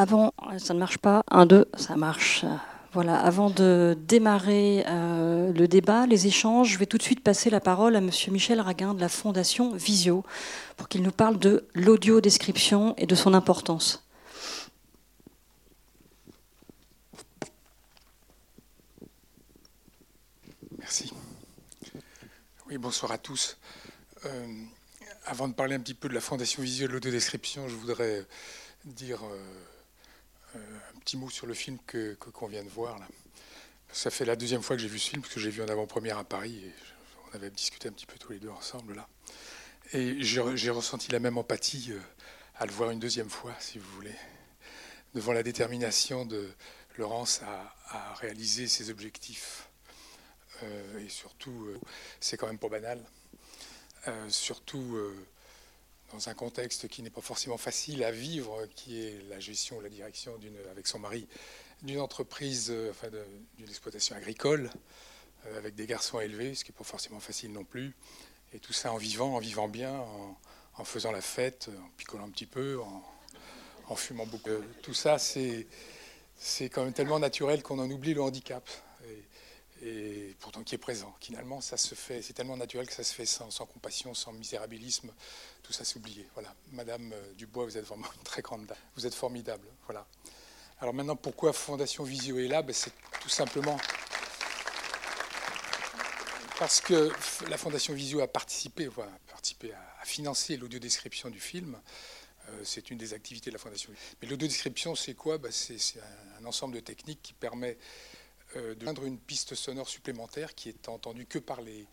Avant, ça ne marche pas. Un, deux, ça marche. Voilà, avant de démarrer euh, le débat, les échanges, je vais tout de suite passer la parole à Monsieur Michel Raguin de la Fondation Visio pour qu'il nous parle de l'audio-description et de son importance. Merci. Oui, bonsoir à tous. Euh, avant de parler un petit peu de la Fondation Visio et de l'audio-description, je voudrais dire... Euh, un petit mot sur le film que qu'on vient de voir là. Ça fait la deuxième fois que j'ai vu ce film, parce que j'ai vu en avant-première à Paris, on avait discuté un petit peu tous les deux ensemble là. Et j'ai ressenti la même empathie euh, à le voir une deuxième fois, si vous voulez, devant la détermination de Laurence à, réaliser ses objectifs. Euh, et surtout, c'est quand même pas banal. surtout dans un contexte qui n'est pas forcément facile à vivre, qui est la gestion, la direction avec son mari d'une entreprise, euh, enfin d'une exploitation agricole, euh, avec des garçons élevés, ce qui n'est pas forcément facile non plus. Et tout ça en vivant, en vivant bien, en, faisant la fête, en picolant un petit peu, en, fumant beaucoup. Euh, tout ça, c'est quand même tellement naturel qu'on en oublie le handicap et pourtant qui est présent. Finalement, ça se fait, c'est tellement naturel que ça se fait sans, compassion, sans misérabilisme, tout ça oublié. Voilà, Madame euh, Dubois, vous êtes vraiment une très grande dame. Vous êtes formidable. Voilà. Alors maintenant, pourquoi Fondation Visio est là? Ben, C'est tout simplement parce que la Fondation Visio a participé, voilà, participé à, financer l'audiodescription du film. Euh, c'est une des activités de la Fondation. Mais l'audiodescription, c'est quoi? Ben, C'est un ensemble de techniques qui permet euh, de joindre une piste sonore supplémentaire qui est entendue que par, les,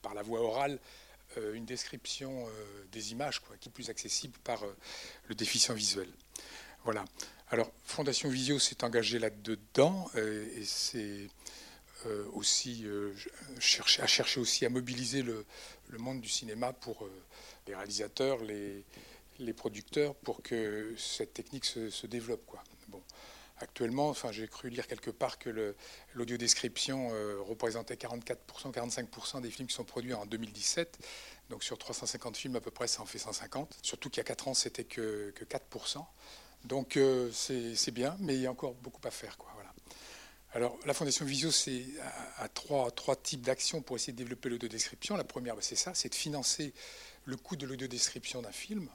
par la voix orale, euh, une description euh, des images quoi, qui est plus accessible par le déficient visuel. Voilà. Alors, Fondation Visio s'est engagée là-dedans et c'est aussi chercher, à chercher aussi à mobiliser le, le monde du cinéma pour les réalisateurs, les, les, producteurs, pour que cette technique se, se développe. Quoi. Actuellement, enfin, j'ai cru lire quelque part que l'audiodescription euh, représentait 44%, 45% des films qui sont produits en 2017. Donc sur 350 films, à peu près, ça en fait 150. Surtout qu'il y a 4 ans, c'était que, 4%. Donc euh, c'est bien, mais il y a encore beaucoup à faire. Quoi, voilà. Alors la Fondation Visio c'est à, trois, trois, types d'actions pour essayer de développer l'audiodescription. La première, bah, c'est ça, c'est de financer le coût de l'audiodescription d'un film.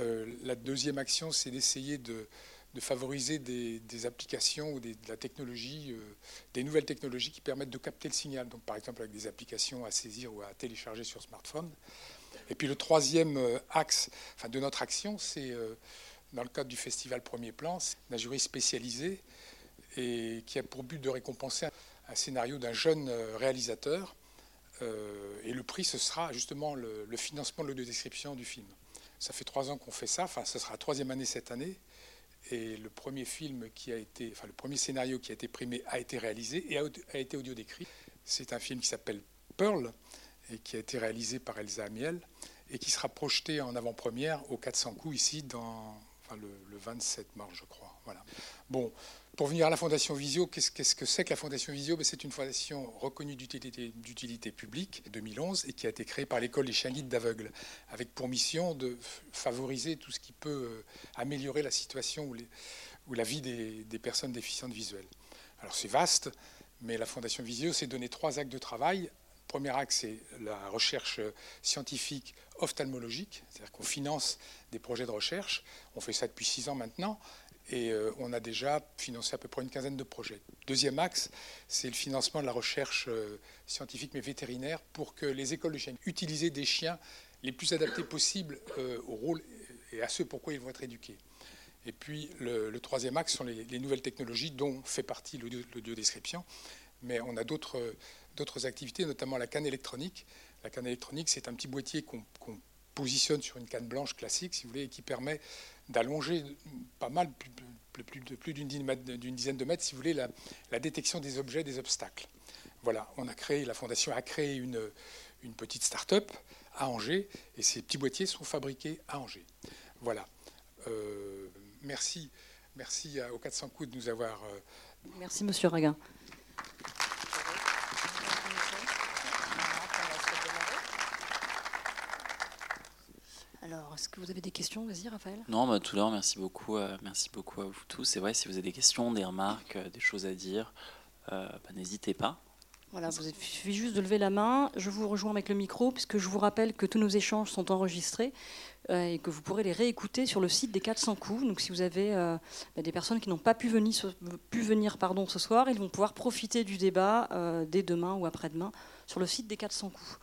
Euh, la deuxième action, c'est d'essayer de de favoriser des, applications ou de la technologie, euh, des nouvelles technologies qui permettent de capter le signal. Donc, par exemple, avec des applications à saisir ou à télécharger sur smartphone. Et puis le troisième euh, axe enfin, de notre action, c'est euh, dans le cadre du festival Premier Plan, un jury spécialisé et qui a pour but de récompenser un, scénario d'un jeune réalisateur. et le prix, ce sera justement le, le financement de description du film. Ça fait trois ans qu'on fait ça, enfin, ce sera la troisième année cette année. Et le premier film qui a été, enfin le premier scénario qui a été primé a été réalisé et a, été audio décrit. C'est un film qui s'appelle Pearl et qui a été réalisé par Elsa Amiel et qui sera projeté en avant-première au 400 coups ici dans le, 27 mars, je crois. Voilà. Bon, pour venir à la Fondation Visio, qu'est-ce, que c'est que la Fondation Visio? Ben, C'est une fondation reconnue d'utilité, publique 2011 et qui a été créée par l'école des chiens guides d'aveugles, avec pour mission de favoriser tout ce qui peut euh, améliorer la situation ou, la vie des, des, personnes déficientes visuelles. Alors c'est vaste, mais la Fondation Visio s'est donné trois actes de travail. Premier axe, c'est la recherche scientifique ophtalmologique, c'est-à-dire qu'on finance des projets de recherche. On fait ça depuis six ans maintenant et euh, on a déjà financé à peu près une quinzaine de projets. Deuxième axe, c'est le financement de la recherche euh, scientifique mais vétérinaire pour que les écoles de chiens utilisent des chiens les plus adaptés possibles euh, au rôle et à ce pourquoi ils vont être éduqués. Et puis le, troisième axe sont les, nouvelles technologies dont fait partie l'audiodescription, mais on a d'autres activités, notamment la canne électronique. La canne électronique, c'est un petit boîtier qu'on positionne sur une canne blanche classique, si vous voulez, et qui permet d'allonger pas mal, plus, d'une dizaine de mètres, si vous voulez, la, détection des objets, des obstacles. Voilà, on a créé, la Fondation a créé une, une petite start-up à Angers, et ces petits boîtiers sont fabriqués à Angers. Voilà. Euh, merci, merci aux 400 coups de nous avoir. Euh, merci, Monsieur Raguin. Est-ce que vous avez des questions Vas-y, Raphaël? Non, bah, tout d'abord, merci beaucoup, euh, merci beaucoup à vous tous. C'est vrai, si vous avez des questions, des remarques, euh, des choses à dire, euh, bah, n'hésitez pas. Voilà, vous il suffit juste de lever la main. Je vous rejoins avec le micro, puisque je vous rappelle que tous nos échanges sont enregistrés et que vous pourrez les réécouter sur le site des 400 coups. Donc, si vous avez bah, des personnes qui n'ont pas pu venir, pu venir pardon, ce soir, ils vont pouvoir profiter du débat dès demain ou après-demain sur le site des 400 coups.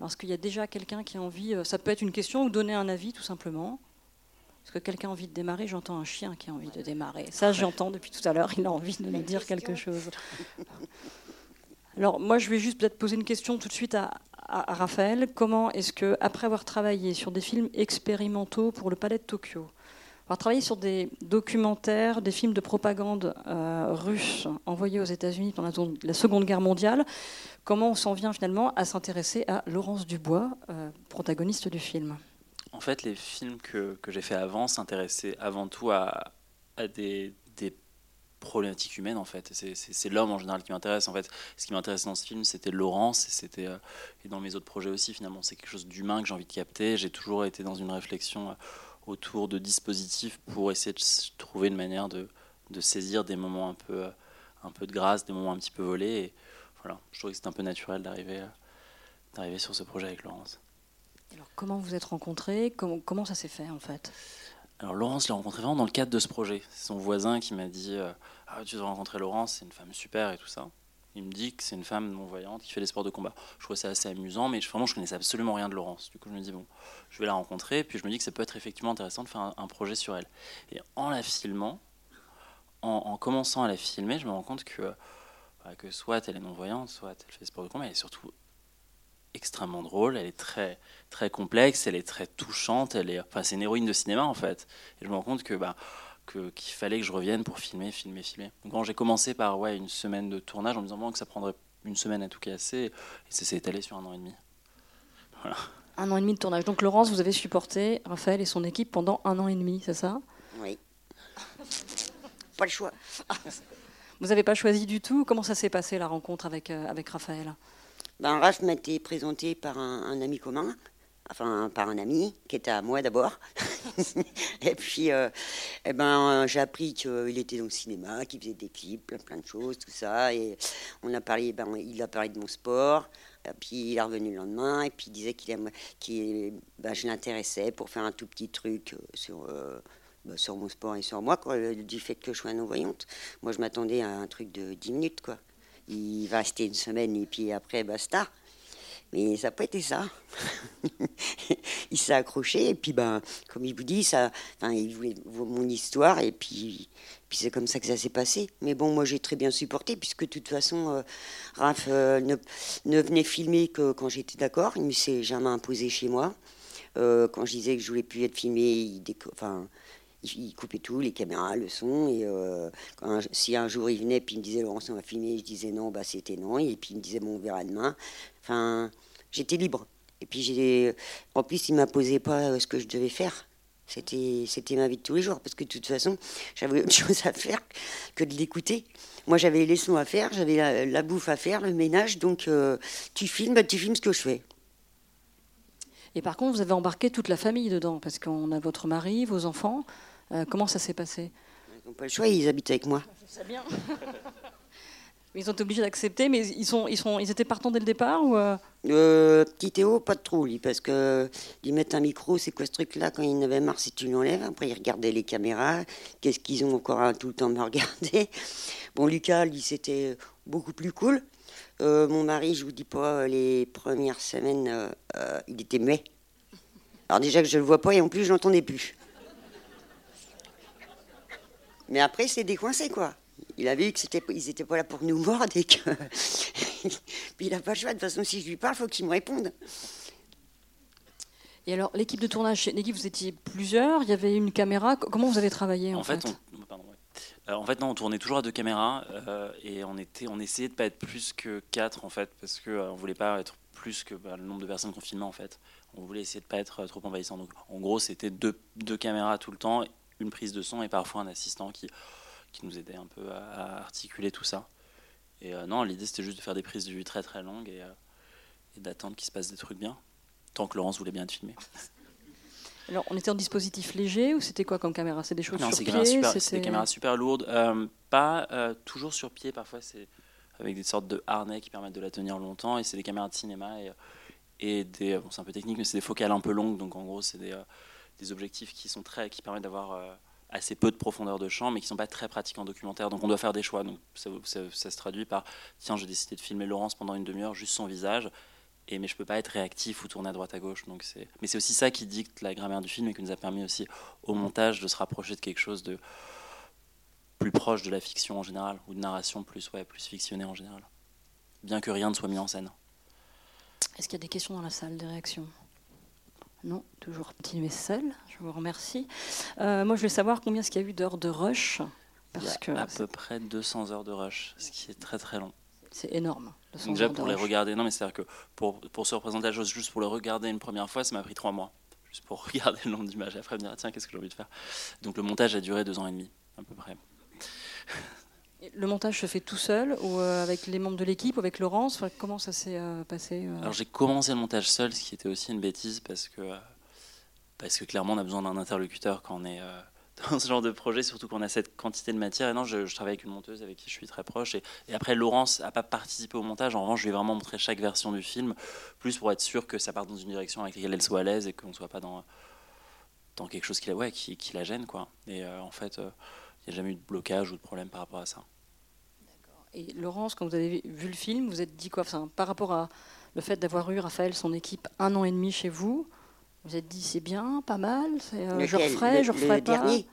Lorsqu'il y a déjà quelqu'un qui a envie, euh, ça peut être une question ou donner un avis tout simplement. Est-ce que quelqu'un a envie de démarrer J'entends un chien qui a envie de démarrer. Ça, j'entends depuis tout à l'heure. Il a envie de nous dire quelque chose. Alors, moi, je vais juste peut-être poser une question tout de suite à, Raphaël. Comment est-ce que, après avoir travaillé sur des films expérimentaux pour le Palais de Tokyo, avoir travaillé sur des documentaires, des films de propagande euh, russes envoyés aux États-Unis pendant la Seconde Guerre mondiale, comment on s'en vient finalement à s'intéresser à Laurence Dubois, euh, protagoniste du film? En fait, les films que, j'ai fait avant s'intéressaient avant tout à, des, problématiques humaines en fait. C'est l'homme en général qui m'intéresse. En fait, ce qui m'intéresse dans ce film, c'était Laurence et euh, et dans mes autres projets aussi. Finalement, c'est quelque chose d'humain que j'ai envie de capter. J'ai toujours été dans une réflexion autour de dispositifs pour essayer de trouver une manière de, saisir des moments un peu un peu de grâce, des moments un petit peu volés. Et, voilà, je trouvais que c'était un peu naturel d'arriver, euh, d'arriver sur ce projet avec Laurence. Alors, comment vous êtes rencontrés? Comment, comment ça s'est fait en fait? Alors Laurence l'a rencontré vraiment dans le cadre de ce projet. C'est son voisin qui m'a dit euh, ah, Tu dois rencontrer Laurence, c'est une femme super et tout ça. Il me dit que c'est une femme non-voyante qui fait des sports de combat. Je trouvais ça assez amusant, mais je, vraiment je connaissais absolument rien de Laurence. Du coup, je me dis bon, je vais la rencontrer, puis je me dis que ça peut être effectivement intéressant de faire un, projet sur elle. Et en la filmant, en, en, commençant à la filmer, je me rends compte que que soit elle est non-voyante, soit elle fait des sports de combat, elle est surtout extrêmement drôle, elle est très, très complexe, elle est très touchante, elle est, enfin, c'est une héroïne de cinéma en fait. Et je me rends compte que, bah, que, qu'il fallait que je revienne pour filmer, filmer, filmer. Donc quand j'ai commencé par ouais, une semaine de tournage en me disant que ça prendrait une semaine à tout casser, et ça s'est étalé sur un an et demi. Voilà. Un an et demi de tournage. Donc Laurence, vous avez supporté Raphaël et son équipe pendant un an et demi, c'est ça? Oui. Pas le choix. Vous n'avez pas choisi du tout? Comment ça s'est passé la rencontre avec, euh, avec Raphaël? Ben, Raph m'a été présenté par un, ami commun, enfin par un ami qui était à moi d'abord. et puis, euh, eh ben, j'ai appris qu'il était dans le cinéma, qu'il faisait des clips, plein, plein de choses, tout ça. Et on a parlé, ben, il a parlé de mon sport. Puis il est revenu le lendemain et puis il disait qu'il qu ben, je l'intéressais pour faire un tout petit truc euh, sur bah, sur mon sport et sur moi, quoi, du fait que je sois non-voyante. Moi, je m'attendais à un truc de 10 minutes, quoi. Il va rester une semaine et puis après, basta. Mais ça n'a pas été ça. il s'est accroché et puis, ben, comme il vous dit, ça, il voulait mon histoire et puis, puis c'est comme ça que ça s'est passé. Mais bon, moi j'ai très bien supporté puisque de toute façon, euh, Raph euh, ne, ne, venait filmer que quand j'étais d'accord. Il ne s'est jamais imposé chez moi. Euh, quand je disais que je voulais plus être filmé, il, enfin, il coupait tout, les caméras, le son. Et euh, si un jour il venait, puis il me disait Laurence, on va filmer, je disais non, bah c'était non. Et puis il me disait bon, on verra demain. Enfin, j'étais libre. Et puis j'ai, en plus, il m'imposait pas euh, ce que je devais faire. C'était, c'était ma vie de tous les jours, parce que de toute façon, j'avais autre chose à faire que de l'écouter. Moi, j'avais les sons à faire, j'avais la, bouffe à faire, le ménage. Donc, euh, tu filmes, bah, tu filmes ce que je fais. Et par contre, vous avez embarqué toute la famille dedans, parce qu'on a votre mari, vos enfants. Euh, comment ça s'est passé? Ils n'ont pas le choix, ils habitent avec moi. Je sais bien. ils sont obligés d'accepter, mais ils, sont, ils, sont, ils étaient partants dès le départ ou euh... euh petit Théo, pas trop, lui, parce que lui mettre un micro, c'est quoi ce truc-là Quand il n'avait marre, si tu l'enlèves, après il regardait les caméras, qu'est-ce qu'ils ont encore à tout le temps me regarder? Bon, Lucas, lui, c'était beaucoup plus cool. Euh, mon mari, je vous dis pas, les premières semaines, il était muet. Alors déjà que je le vois pas et en plus je l'entendais plus. Mais après, c'est décoincé, quoi. Il a vu qu'ils n'étaient pas là pour nous mordre et que. Puis il n'a pas le choix. De toute façon, si je lui parle, il faut qu'il me réponde. Et alors, l'équipe de tournage, l'équipe, vous étiez plusieurs, il y avait une caméra. Comment vous avez travaillé en, fait, On, en fait, non, on tournait toujours à deux caméras euh, et on, essayait de ne pas être plus que quatre, en fait, parce qu'on euh, voulait pas être plus que bah, le nombre de personnes qu'on filmait, en fait. On voulait essayer de ne pas être trop envahissant. Donc, en gros, c'était deux, caméras tout le temps une prise de son et parfois un assistant qui, qui nous aidait un peu à, articuler tout ça. Et euh, non, l'idée c'était juste de faire des prises de vue très très longues et, euh, et d'attendre qu'il se passe des trucs bien, tant que Laurence voulait bien être filmé. Alors, on était en dispositif léger ou c'était quoi comme caméra? C'est des choses non, sur pied C'est des caméras super lourdes. pas toujours sur pied, parfois c'est avec des sortes de harnais qui permettent de la tenir longtemps. Et c'est des caméras de cinéma et, et des. Bon, c'est un peu technique, mais c'est des focales un peu longues. Donc en gros, c'est des, des objectifs qui, sont très, qui permettent d'avoir assez peu de profondeur de champ, mais qui ne sont pas très pratiques en documentaire. Donc on doit faire des choix. Donc ça, se traduit par tiens, j'ai décidé de filmer Laurence pendant une demi-heure, juste son visage. Et, mais je peux pas être réactif ou tourner à droite à gauche. Donc c'est, mais c'est aussi ça qui dicte la grammaire du film et qui nous a permis aussi au montage de se rapprocher de quelque chose de plus proche de la fiction en général ou de narration plus ouais, plus fictionnée en général. Bien que rien ne soit mis en scène. Est-ce qu'il y a des questions dans la salle, des réactions non, toujours continuer seul. Je vous remercie. Euh, moi, je voulais savoir combien est-ce qu'il y a eu d'heures de rush? Parce que à peu près 200 heures de rush, ce qui est très très long. C'est énorme. Déjà pour les regarder, non mais c'est-à-dire que pour, pour se représenter la chose, juste pour le regarder une première fois, ça m'a pris trois mois. Juste pour regarder le nombre d'images après me dire tiens qu'est-ce que j'ai envie de faire. Donc le montage a duré deux ans et demi à peu près. Le montage se fait tout seul ou euh, avec les membres de l'équipe ou avec Laurence? Comment ça s'est euh, passé euh? Alors j'ai commencé le montage seul, ce qui était aussi une bêtise parce que, parce que clairement on a besoin d'un interlocuteur quand on est dans ce genre de projet, surtout quand on a cette quantité de matière. Et non, je, travaille avec une monteuse avec qui je suis très proche. Et, après, Laurence n'a pas participé au montage. En revanche, je lui ai vraiment montré chaque version du film, plus pour être sûr que ça parte dans une direction avec laquelle elle soit à l'aise et qu'on ne soit pas dans, dans quelque chose qui la, gêne. Quoi. Et en fait n'y a jamais eu de blocage ou de problème par rapport à ça. Et Laurence, quand vous avez vu le film, vous êtes dit quoi? Par rapport à le fait d'avoir eu Raphaël, son équipe, un an et demi chez vous, vous êtes dit c'est bien, pas mal, euh, je referai, je referai pas. Dernier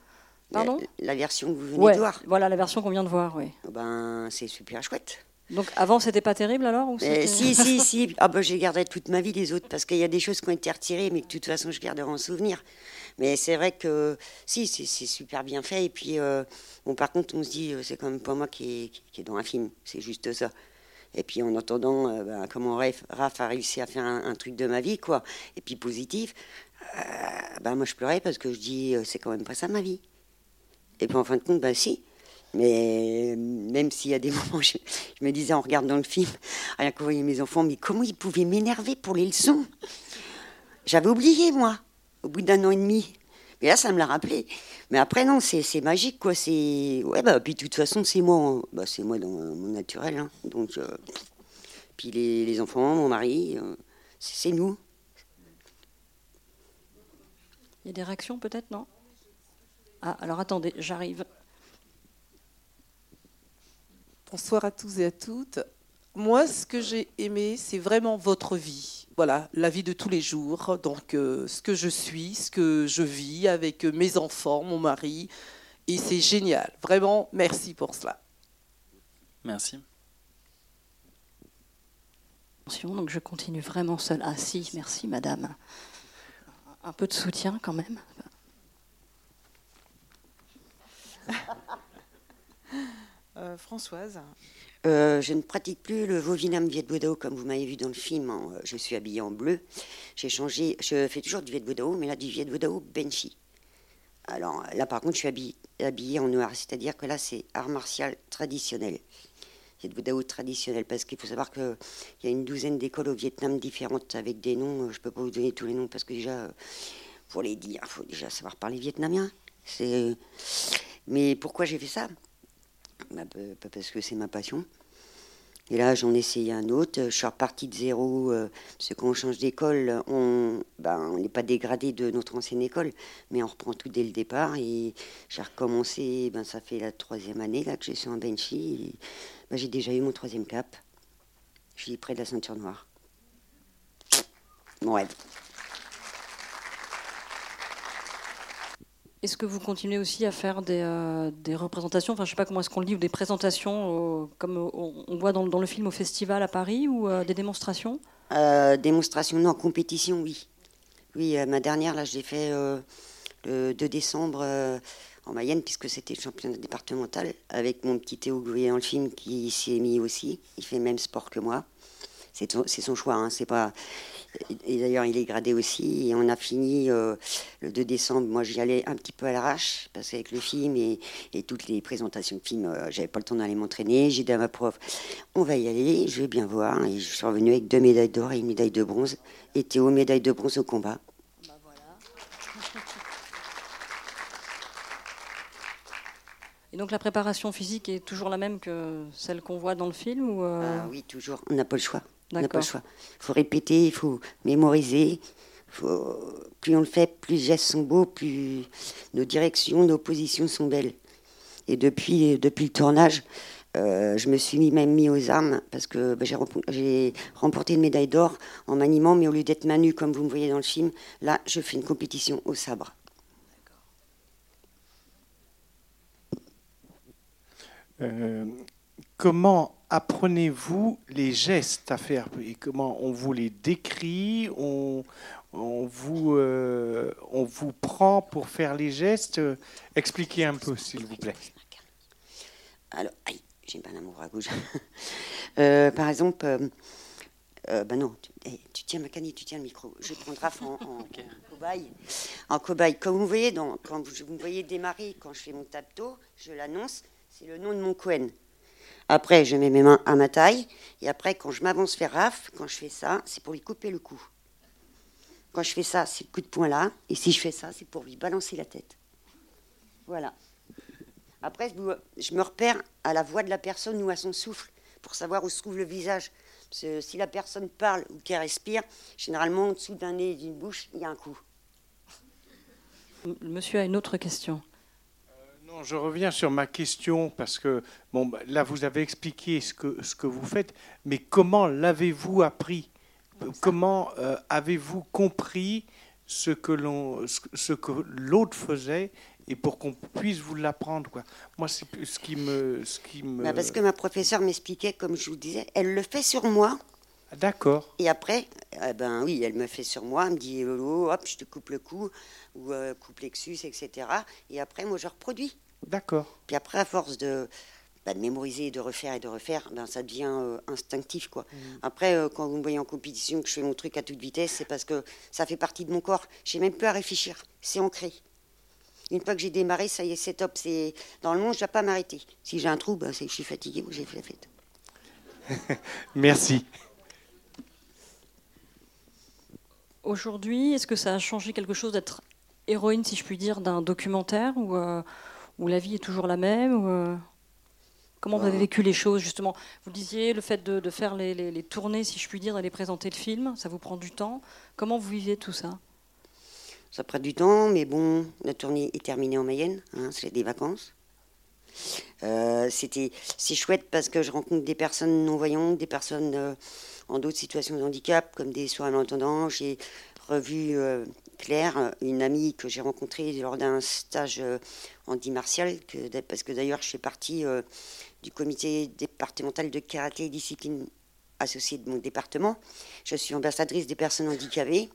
Pardon la, version que vous venez de voir. Voilà la version qu'on vient de voir, oui. Ben, c'est super chouette. Donc avant, c'était pas terrible alors ou Si, si, si. Ah ben, je garderai toute ma vie les autres parce qu'il y a des choses qui ont été retirées, mais que de toute façon, je garderai en souvenir. Mais c'est vrai que si, c'est super bien fait. Et puis, euh, bon, par contre, on se dit, euh, c'est quand même pas moi qui est, dans un film. C'est juste ça. Et puis en entendant euh, ben, comment Raph, a réussi à faire un, truc de ma vie, quoi, et puis positif, ben, moi je pleurais parce que je dis, c'est quand même pas ça ma vie. Et puis en fin de compte, ben si. Mais même s'il y a des moments, je, je, me disais en regardant le film, rien qu'en voyant mes enfants, mais comment ils pouvaient m'énerver pour les leçons? J'avais oublié, moi au bout d'un an et demi. Mais là, ça me l'a rappelé. Mais après, non, c'est magique, quoi. C'est ouais, bah puis de toute façon, c'est moi, hein. bah, c'est moi dans mon naturel. Hein. Donc, euh, puis les, les, enfants, mon mari, euh, c'est nous. Il y a des réactions peut-être, non? Ah, alors attendez, j'arrive. Bonsoir à tous et à toutes. Moi, ce que j'ai aimé, c'est vraiment votre vie voilà, la vie de tous les jours, donc euh, ce que je suis, ce que je vis avec mes enfants, mon mari, et c'est génial. Vraiment, merci pour cela. Merci. Donc je continue vraiment seule. Ah si, merci madame. Un peu de soutien quand même. Euh, Françoise, euh, je ne pratique plus le Vovinam Viet comme vous m'avez vu dans le film. Euh, je suis habillée en bleu. J'ai changé, je fais toujours du Viet mais là du Viet Benchi. Alors là, par contre, je suis habillée, en noir, c'est-à-dire que là, c'est art martial traditionnel. Viet Vodao traditionnel, parce qu'il faut savoir qu'il y a une douzaine d'écoles au Vietnam différentes avec des noms. Euh, je ne peux pas vous donner tous les noms parce que déjà, pour les dire, il faut déjà savoir parler vietnamien. Mais pourquoi j'ai fait ça? Parce que c'est ma passion. Et là, j'en ai essayé un autre. Je suis reparti de zéro. Euh, parce que quand on change d'école, on ben, n'est pas dégradé de notre ancienne école, mais on reprend tout dès le départ. Et j'ai recommencé, ben, ça fait la troisième année là, que je suis en Benchy. Ben, j'ai déjà eu mon troisième cap. Je suis près de la ceinture noire. Mon. Est-ce que vous continuez aussi à faire des, euh, représentations, enfin je sais pas comment est-ce qu'on le dit, des présentations comme on, voit dans, le film au festival à Paris, ou euh, des démonstrations? Euh, Démonstrations, non, compétition, oui. Oui, ma dernière, là, je l'ai fait le 2 décembre en Mayenne, puisque c'était le championnat départemental, avec mon petit Théo Gouillet dans le film qui s'y est mis aussi. Il fait le même sport que moi. C'est son choix, hein, c'est pas. Et d'ailleurs, il est gradé aussi. On a fini euh, le 2 décembre. Moi, j'y allais un petit peu à l'arrache, parce qu'avec le film et, toutes les présentations de films, euh, j'avais pas le temps d'aller m'entraîner. J'ai dit à ma prof, on va y aller, je vais bien voir. Je suis revenue avec deux médailles d'or et une médaille de bronze. Et Théo, médaille de bronze au combat. Bah, et donc la préparation physique est toujours la même que celle qu'on voit dans le film ou euh, ah Oui, toujours. On n'a pas le choix. On n'a pas le choix. Il faut répéter, il faut mémoriser. Faut... Plus on le fait, plus les gestes sont beaux, plus nos directions, nos positions sont belles. Et depuis, depuis le tournage, euh, je me suis mis, même mis aux armes parce que bah, j'ai rempo- j'ai remporté une médaille d'or en maniement, mais au lieu d'être main nue comme vous me voyez dans le film, là, je fais une compétition au sabre. Euh, comment apprenez-vous les gestes à faire? Et comment on vous les décrit? On, on vous, euh, on vous prend pour faire les gestes? Expliquez un peu, s'il vous plaît. Alors, aïe, j'ai pas l'amour à gauche. Euh, par exemple, euh, euh, bah non, tu, eh, tu tiens ma canne et tu tiens le micro. Je prendre Raph en, en cobaye. En cobaye. Comme vous voyez, dans, quand vous, vous me voyez démarrer, quand je fais mon tapto, je l'annonce, c'est le nom de mon Cohen. Après, je mets mes mains à ma taille. Et après, quand je m'avance vers Raph, quand je fais ça, c'est pour lui couper le cou. Quand je fais ça, c'est le coup de poing là. Et si je fais ça, c'est pour lui balancer la tête. Voilà. Après, je me- repère à la voix de la personne ou à son souffle pour savoir où se trouve le visage. Parce que si la personne parle ou qu'elle respire, généralement, en dessous d'un nez et d'une bouche, il y a un coup. Monsieur a une autre question. Non, je reviens sur ma question parce que bon, bah, là vous avez expliqué ce que, ce que vous faites, mais comment l'avez-vous appris? Comment euh, avez-vous compris ce que l'on, ce, que l'autre faisait et pour qu'on puisse vous l'apprendre quoi? Moi, c'est ce qui me, ce qui me. Bah, parce que ma professeure m'expliquait, comme je vous disais, elle le fait sur moi. Ah, D'accord. Et après, eh ben oui, elle me fait sur moi, elle me dit Lolo, hop, je te coupe le cou, ou euh, coupe l'exus, etc. Et après, moi, je reproduis. D'accord. Puis après, à force de, bah, de mémoriser, de refaire et de refaire, ben, ça devient euh, instinctif. quoi. Après, euh, quand vous me voyez en compétition, que je fais mon truc à toute vitesse, c'est parce que ça fait partie de mon corps. J'ai même plus à réfléchir. C'est ancré. Une fois que j'ai démarré, ça y est, c'est top. C'est dans le monde, je ne vais pas m'arrêter. Si j'ai un trou, ben, c'est que je suis fatigué ou que j'ai fait la fête. Merci. Aujourd'hui, est-ce que ça a changé quelque chose d'être héroïne, si je puis dire, d'un documentaire ou euh, où la vie est toujours la même ou, euh, Comment vous avez vécu les choses justement? Vous disiez le fait de, de faire les, les- les tournées, si je puis dire, d'aller présenter le film, ça vous prend du temps? Comment vous vivez tout ça? Ça prend du temps, mais bon, la tournée est terminée en Mayenne, hein, c'est des vacances. Euh, C'était c'est chouette parce que je rencontre des personnes non-voyantes, des personnes euh, en d'autres situations de handicap, comme des sourds malentendants. J'ai revu euh, Claire, une amie que j'ai rencontrée lors d'un stage euh, en dit martial, parce que d'ailleurs je fais partie euh, du comité départemental de karaté et discipline associée de mon département. Je suis ambassadrice des personnes handicapées.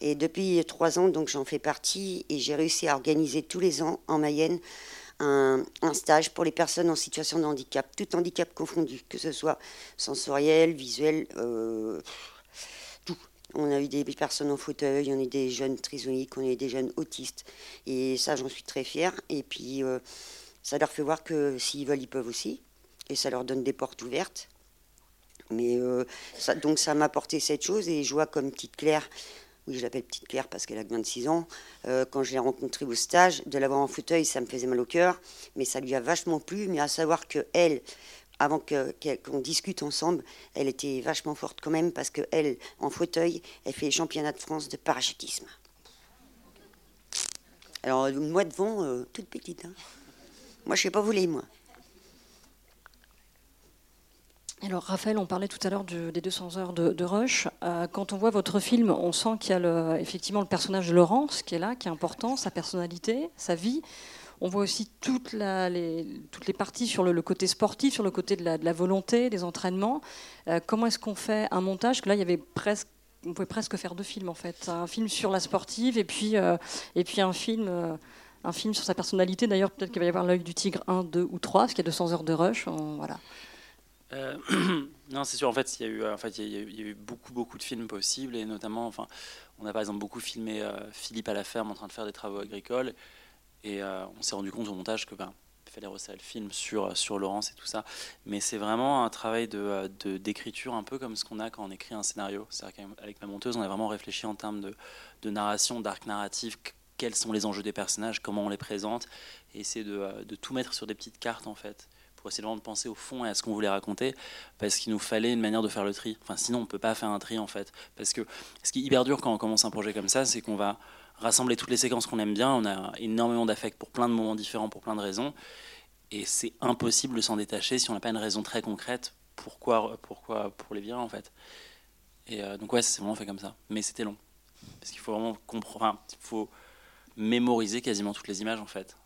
Et depuis trois ans, donc j'en fais partie et j'ai réussi à organiser tous les ans en Mayenne un, stage pour les personnes en situation de handicap, tout handicap confondu, que ce soit sensoriel, visuel, euh. On a eu des personnes en fauteuil, on a eu des jeunes trisomiques, on a eu des jeunes autistes. Et ça, j'en suis très fière. Et puis, euh, ça leur fait voir que s'ils veulent, ils peuvent aussi. Et ça leur donne des portes ouvertes. Mais euh, ça, donc ça m'a apporté cette chose et je vois comme petite Claire, oui je l'appelle petite Claire parce qu'elle a que 26 ans, euh, quand je l'ai rencontrée au stage, de l'avoir en fauteuil ça me faisait mal au cœur, mais ça lui a vachement plu, mais à savoir que elle, avant qu'elle- qu'on discute ensemble, elle était vachement forte quand même parce que elle, en fauteuil, elle fait les championnats de France de parachutisme. Alors moi devant, euh, toute petite. hein. Moi je sais pas voler moi. Alors Raphaël, on parlait tout à l'heure des 200 heures de, Rush. Euh, quand on voit votre film, on sent qu'il y a effectivement le personnage de Laurence qui est là, qui est important, sa personnalité, sa vie. On voit aussi toutes les parties sur le, côté sportif, sur le côté de la, volonté, des entraînements. Euh, comment est-ce qu'on fait un montage? Que là, il y avait presque, on pouvait presque faire deux films en fait, un film sur la sportive et puis euh, et puis un film. euh, un film sur sa personnalité, d'ailleurs peut-être qu'il va y avoir l'œil du tigre 1, 2 ou 3, parce qu'il y a 200 heures de rush. on- voilà. Non, c'est sûr. En fait, il y a eu, en fait, y a eu, beaucoup, beaucoup de films possibles, et notamment, enfin, on a par exemple beaucoup filmé Philippe à la ferme en train de faire des travaux agricoles, et euh, on s'est rendu compte au montage que ben, fallait resserrer le film sur sur Laurence et tout ça. Mais c'est vraiment un travail de euh, de- d'écriture, un peu comme ce qu'on a quand on écrit un scénario. C'est-à-dire qu'avec ma monteuse, on a vraiment réfléchi en termes de, de narration, d'arc narratif, quels sont les enjeux des personnages, comment on les présente, et essayer de, de tout mettre sur des petites cartes en fait pour essayer vraiment de penser au fond et à ce qu'on voulait raconter, parce qu'il nous fallait une manière de faire le tri. Enfin, sinon, on ne peut pas faire un tri, en fait. Parce que ce qui est hyper dur quand on commence un projet comme ça, c'est qu'on va rassembler toutes les séquences qu'on aime bien, on a énormément d'affect pour plein de moments différents, pour plein de raisons, et c'est impossible de s'en détacher si on n'a pas une raison très concrète pourquoi, pourquoi pour les virer, en fait. Et euh, donc, ouais, c'est vraiment fait comme ça. Mais c'était long. Parce qu'il faut vraiment comprendre, il faut mémoriser quasiment toutes les images, en fait.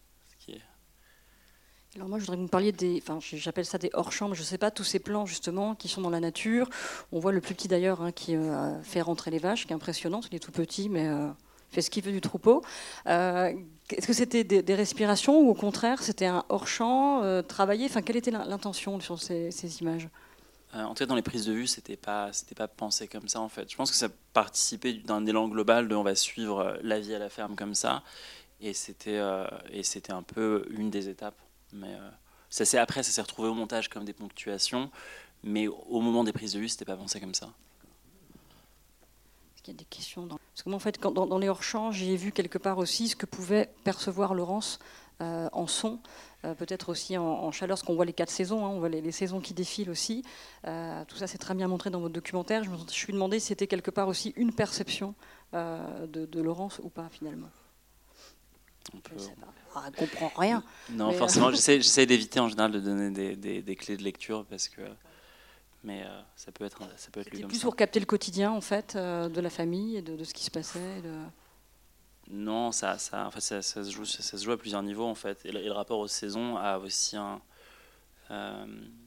Alors moi, je voudrais que vous parliez des, enfin, j'appelle ça des hors-chambres, je ne sais pas, tous ces plans justement qui sont dans la nature. On voit le plus petit d'ailleurs hein, qui euh, fait rentrer les vaches, qui est impressionnant, il est tout petit, mais euh, fait ce qu'il veut du troupeau. Euh, est-ce que c'était des, respirations ou au contraire c'était un hors-champ travaillé Enfin, quelle était l'intention sur ces, images? En tout cas, dans les prises de vue, c'était pas, c'était pas pensé comme ça en fait. Je pense que ça participait d'un élan global de on va suivre la vie à la ferme comme ça, et c'était, et c'était un peu une des étapes. Mais euh, ça après, ça s'est retrouvé au montage comme des ponctuations, mais au moment des prises de vue, c'était pas pensé comme ça. Qu'il y a des questions dans... Parce que moi, en fait, quand, dans, les hors-champs, j'ai vu quelque part aussi ce que pouvait percevoir Laurence euh, en son, euh, peut-être aussi en, chaleur, parce qu'on voit les quatre saisons, hein, on voit les, saisons qui défilent aussi. tout ça, c'est très bien montré dans votre documentaire. Je me suis demandé si c'était quelque part aussi une perception de Laurence ou pas, finalement. On peut... Ah, elle comprend rien. Non, forcément, euh, j'essaie d'éviter en général de donner des, des, clés de lecture parce que. Mais euh, ça peut être, ça peut être lu plus pour capter le quotidien en fait euh, de la famille et de, de, ce qui se passait. De... Non, ça, ça, en fait, ça, ça, se joue, ça, se joue à plusieurs niveaux en fait. Et le, rapport aux saisons a aussi un,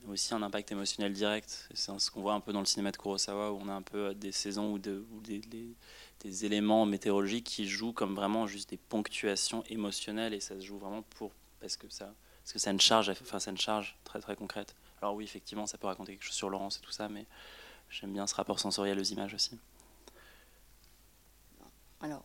aussi un impact émotionnel direct. C'est ce qu'on voit un peu dans le cinéma de Kurosawa où on a un peu des saisons ou, de, des, des éléments météorologiques qui jouent comme vraiment juste des ponctuations émotionnelles et ça se joue vraiment pour parce que ça parce que ça a une charge enfin ça une charge très très concrète alors oui effectivement ça peut raconter quelque chose sur Laurence et tout ça mais j'aime bien ce rapport sensoriel aux images aussi alors,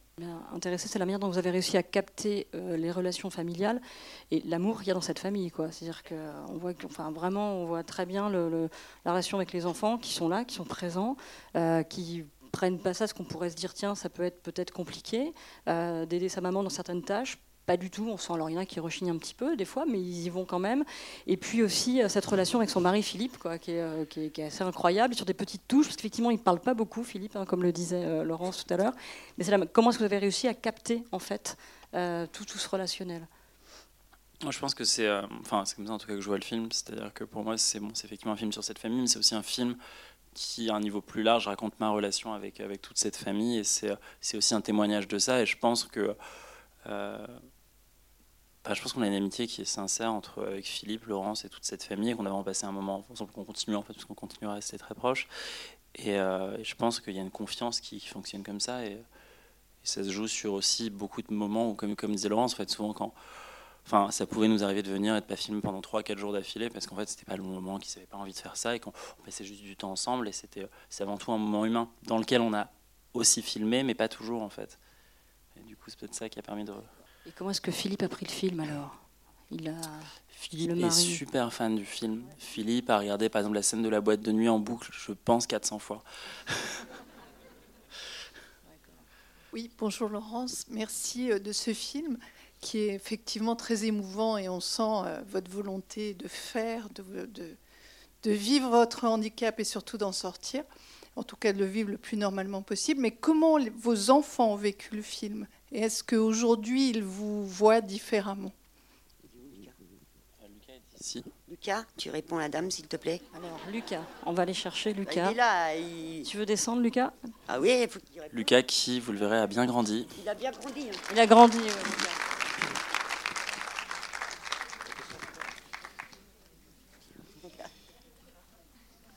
intéressé, c'est la manière dont vous avez réussi à capter euh, les relations familiales et l'amour qu'il y a dans cette famille. C'est-à-dire qu'on voit, enfin, vraiment, on voit très bien la relation avec les enfants qui sont là, qui sont présents, euh, qui prennent pas ça, ce qu'on pourrait se dire, tiens, ça peut être peut-être compliqué, euh, d'aider sa maman dans certaines tâches. Pas du tout, on sent alors il y en a qui rechignent un petit peu des fois, mais ils y vont quand même. Et puis aussi euh, cette relation avec son mari Philippe, quoi, qui, est, euh, qui, est, assez incroyable, sur des petites touches, parce qu'effectivement il ne parle pas beaucoup, Philippe, hein, comme le disait Laurence tout à l'heure. Mais comment est-ce que vous avez réussi à capter en fait tout, ce relationnel? Moi, je pense que c'est, enfin, c'est comme ça en tout cas que je vois le film. C'est-à-dire que pour moi, c'est bon, c'est effectivement un film sur cette famille, mais c'est aussi un film qui, à un niveau plus large, raconte ma relation avec, avec toute cette famille. Et c'est aussi un témoignage de ça. Et je pense que. Euh, bah, je pense qu'on a une amitié qui est sincère entre avec Philippe, Laurence et toute cette famille, et qu'on a vraiment passé un moment ensemble, qu'on continue en fait, parce qu'on continue à rester très proches. Et, euh, je pense qu'il y a une confiance qui, fonctionne comme ça, et, ça se joue sur aussi beaucoup de moments où, comme, disait Laurence, en fait, souvent quand Enfin, ça pouvait nous arriver de venir et de pas filmer pendant 3-4 jours d'affilée parce qu'en fait, c'était pas le moment, qu'ils n'avaient pas envie de faire ça et qu'on passait juste du temps ensemble. Et c'était, c'est avant tout un moment humain dans lequel on a aussi filmé, mais pas toujours en fait. Et du coup, c'est peut-être ça qui a permis de. Et comment est-ce que Philippe a pris le film alors? Il a. Philippe est super fan du film. Philippe a regardé par exemple la scène de la boîte de nuit en boucle, je pense 400 fois. Oui, bonjour Laurence, merci euh, de ce film qui est effectivement très émouvant et on sent euh, votre volonté de faire, de, de, vivre votre handicap et surtout d'en sortir, en tout cas de le vivre le plus normalement possible. Mais comment vos enfants ont vécu le film? Est-ce qu'aujourd'hui ils vous voient différemment? Lucas, tu réponds à la dame, s'il te plaît. Alors, Lucas, on va aller chercher bah, Lucas. il est là. Il... Tu veux descendre, Lucas? Ah oui, il faut Lucas, qui, vous le verrez, a bien grandi. Il a bien grandi. Hein. Il a grandi, Lucas.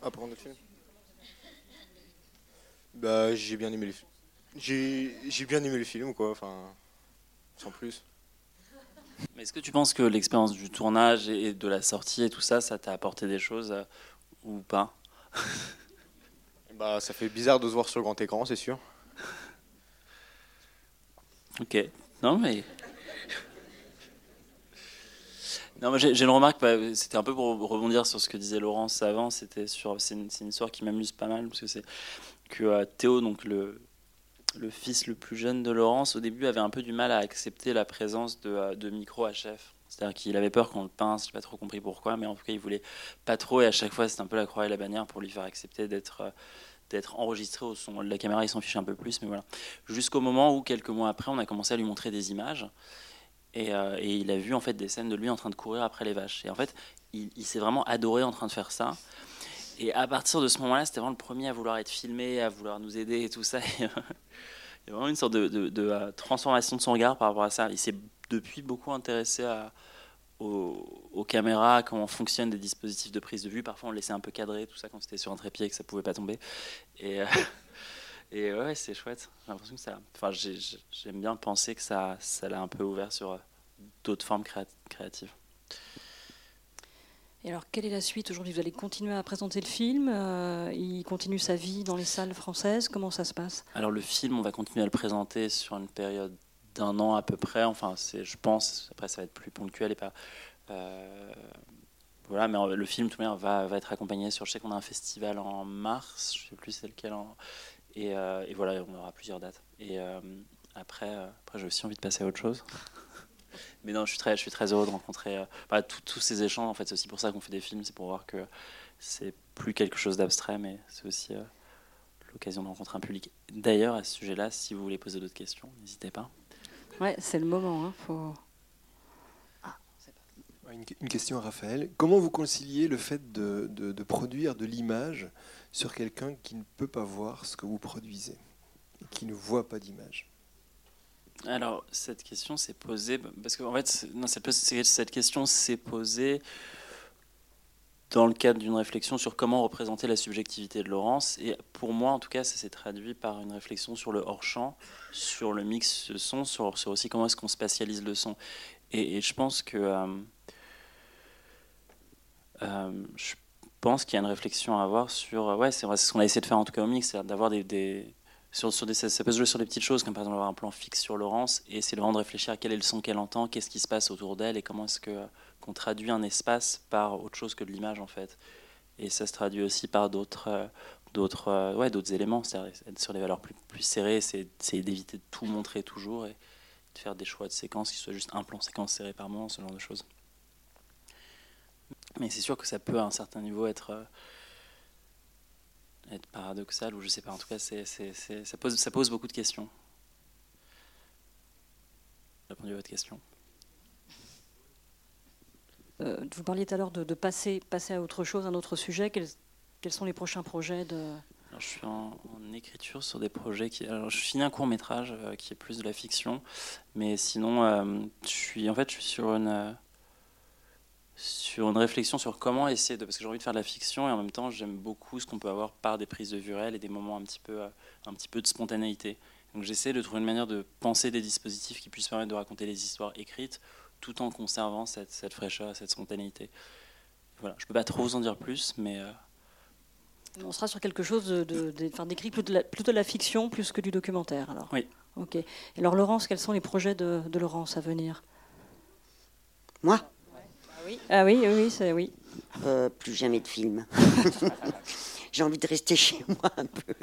Ah, pour film Bah, j'ai bien aimé le film. J'ai bien aimé le film, quoi, enfin, sans plus. Mais est-ce que tu penses que l'expérience du tournage et de la sortie et tout ça, ça t'a apporté des choses euh, ou pas Bah, ça fait bizarre de se voir sur le grand écran, c'est sûr. Ok. Non, mais non, j'ai une remarque, bah, c'était un peu pour rebondir sur ce que disait Laurence avant, c'était sur, c'est une, histoire qui m'amuse pas mal, parce que c'est que euh, Théo, donc le, le fils le plus jeune de Laurence, au début, avait un peu du mal à accepter la présence de, de micro à chef. C'est-à-dire qu'il avait peur qu'on le pince, j'ai pas trop compris pourquoi, mais en tout cas, il voulait pas trop, et à chaque fois, c'était un peu la croix et la bannière pour lui faire accepter d'être d'être enregistré au son. La caméra, il s'en fiche un peu plus, mais voilà. Jusqu'au moment où, quelques mois après, on a commencé à lui montrer des images. Et, et, il a vu en fait des scènes de lui en train de courir après les vaches. Et en fait, il s'est vraiment adoré en train de faire ça. Et à partir de ce moment-là, c'était vraiment le premier à vouloir être filmé, à vouloir nous aider et tout ça. Il y a vraiment une sorte de, de, transformation de son regard par rapport à ça. Il s'est depuis beaucoup intéressé aux, aux, caméras, comment fonctionnent des dispositifs de prise de vue. Parfois, on le laissait un peu cadrer, tout ça, quand c'était sur un trépied et que ça pouvait pas tomber. Et, euh, ouais, c'est chouette. J'ai l'impression que ça. Enfin, j'aime bien penser que ça, l'a un peu ouvert sur euh, d'autres formes créat créatives. Et alors, quelle est la suite aujourd'hui? Vous allez continuer à présenter le film euh, Il continue sa vie dans les salles françaises Comment ça se passe? Alors, le film, on va continuer à le présenter sur une période d'un an à peu près. Enfin, je pense, après, ça va être plus ponctuel et pas. Euh, voilà, mais le film, tout de même, va, va être accompagné sur. Je sais qu'on a un festival en mars, je ne sais plus c'est lequel. En, et, euh, et, voilà, on aura plusieurs dates. Et après, après j'ai aussi envie de passer à autre chose. Mais non, je suis très, je suis très heureux de rencontrer euh, bah, tous ces échanges. En fait, c'est aussi pour ça qu'on fait des films, c'est pour voir que c'est plus quelque chose d'abstrait, mais c'est aussi euh, l'occasion de rencontrer un public. D'ailleurs, à ce sujet-là, si vous voulez poser d'autres questions, n'hésitez pas. Ouais, c'est le moment. Hein, faut... ah, une, une, question à Raphaël. Comment vous conciliez le fait de, de, de produire de l'image sur quelqu'un qui ne peut pas voir ce que vous produisez, qui ne voit pas d'image? Alors, cette question s'est posée, parce qu'en fait, non, cette, cette question s'est posée dans le cadre d'une réflexion sur comment représenter la subjectivité de Laurence. Et pour moi, en tout cas, ça s'est traduit par une réflexion sur le hors-champ, sur le mix de son, sur, aussi comment est-ce qu'on spatialise le son. Et, je pense que... Euh, euh, je pense qu'il y a une réflexion à avoir sur... Ouais, c'est ce qu'on a essayé de faire en tout cas au mix, c'est d'avoir des sur, sur des, ça, ça, peut se jouer sur des petites choses, comme par exemple avoir un plan fixe sur Laurence et essayer vraiment de réfléchir à quel est le son qu'elle entend, qu'est-ce qui se passe autour d'elle et comment est-ce que qu'on traduit un espace par autre chose que de l'image en fait. Et ça se traduit aussi par d'autres euh, d'autres euh, ouais, d'autres éléments, c'est-à-dire être sur des valeurs plus, plus serrées, c'est d'éviter de tout montrer toujours et de faire des choix de séquences qui soient juste un plan séquence serré par moment, ce genre de choses. Mais c'est sûr que ça peut à un certain niveau être euh, être paradoxal ou je sais pas. En tout cas, c'est, c'est, c'est, ça, pose, ça pose beaucoup de questions. J'ai répondu à votre question. Euh, vous parliez tout à l'heure de, de, passer, passer à autre chose, un autre sujet. Quels, quels sont les prochains projets de... alors, Je suis en, en, écriture sur des projets qui. Alors, je finis un court métrage euh, qui est plus de la fiction, mais sinon, euh, je suis en fait, je suis sur une sur une réflexion sur comment essayer de parce que j'ai envie de faire de la fiction et en même temps j'aime beaucoup ce qu'on peut avoir par des prises de vue réelles et des moments un petit peu un petit peu de spontanéité. Donc j'essaie de trouver une manière de penser des dispositifs qui puissent permettre de raconter les histoires écrites tout en conservant cette, cette fraîcheur cette spontanéité. Voilà. Je peux pas trop vous en dire plus mais euh... on sera sur quelque chose de, de, de enfin, d'écrit plutôt de, la, plutôt de la fiction plus que du documentaire alors. Oui. Ok. Alors Laurence quels sont les projets de, de Laurence à venir? Moi? Oui. Ah oui, oui, c'est oui. Euh, plus jamais de film. J'ai envie de rester chez moi un peu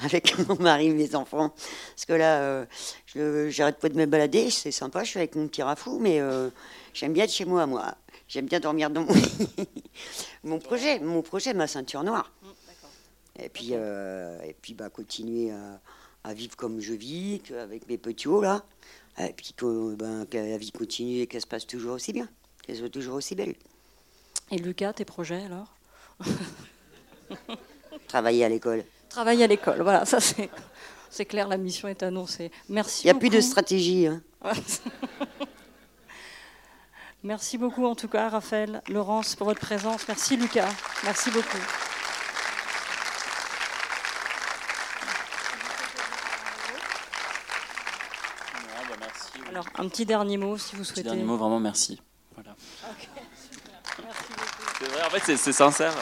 avec mon mari, mes enfants, parce que là, euh, j'arrête pas de me balader, c'est sympa, je suis avec mon petit rafou, mais euh, j'aime bien être chez moi, moi. J'aime bien dormir dans mon projet, mon projet, ma ceinture noire. Et puis, et puis, bah, continuer à, à, vivre comme je vis, avec mes petits hauts là, et puis que, ben, que la vie continue et qu'elle se passe toujours aussi bien toujours aussi belle. Et Lucas, tes projets alors Travailler à l'école. Travailler à l'école, voilà, ça c'est, c'est clair, la mission est annoncée. Merci. Il n'y a beaucoup. plus de stratégie. Hein. Merci beaucoup en tout cas, Raphaël, Laurence, pour votre présence. Merci Lucas. Merci beaucoup. Alors, un petit dernier mot, si vous souhaitez. Un petit dernier mot, vraiment merci. Merci beaucoup. C'est vrai, en fait, c'est sincère.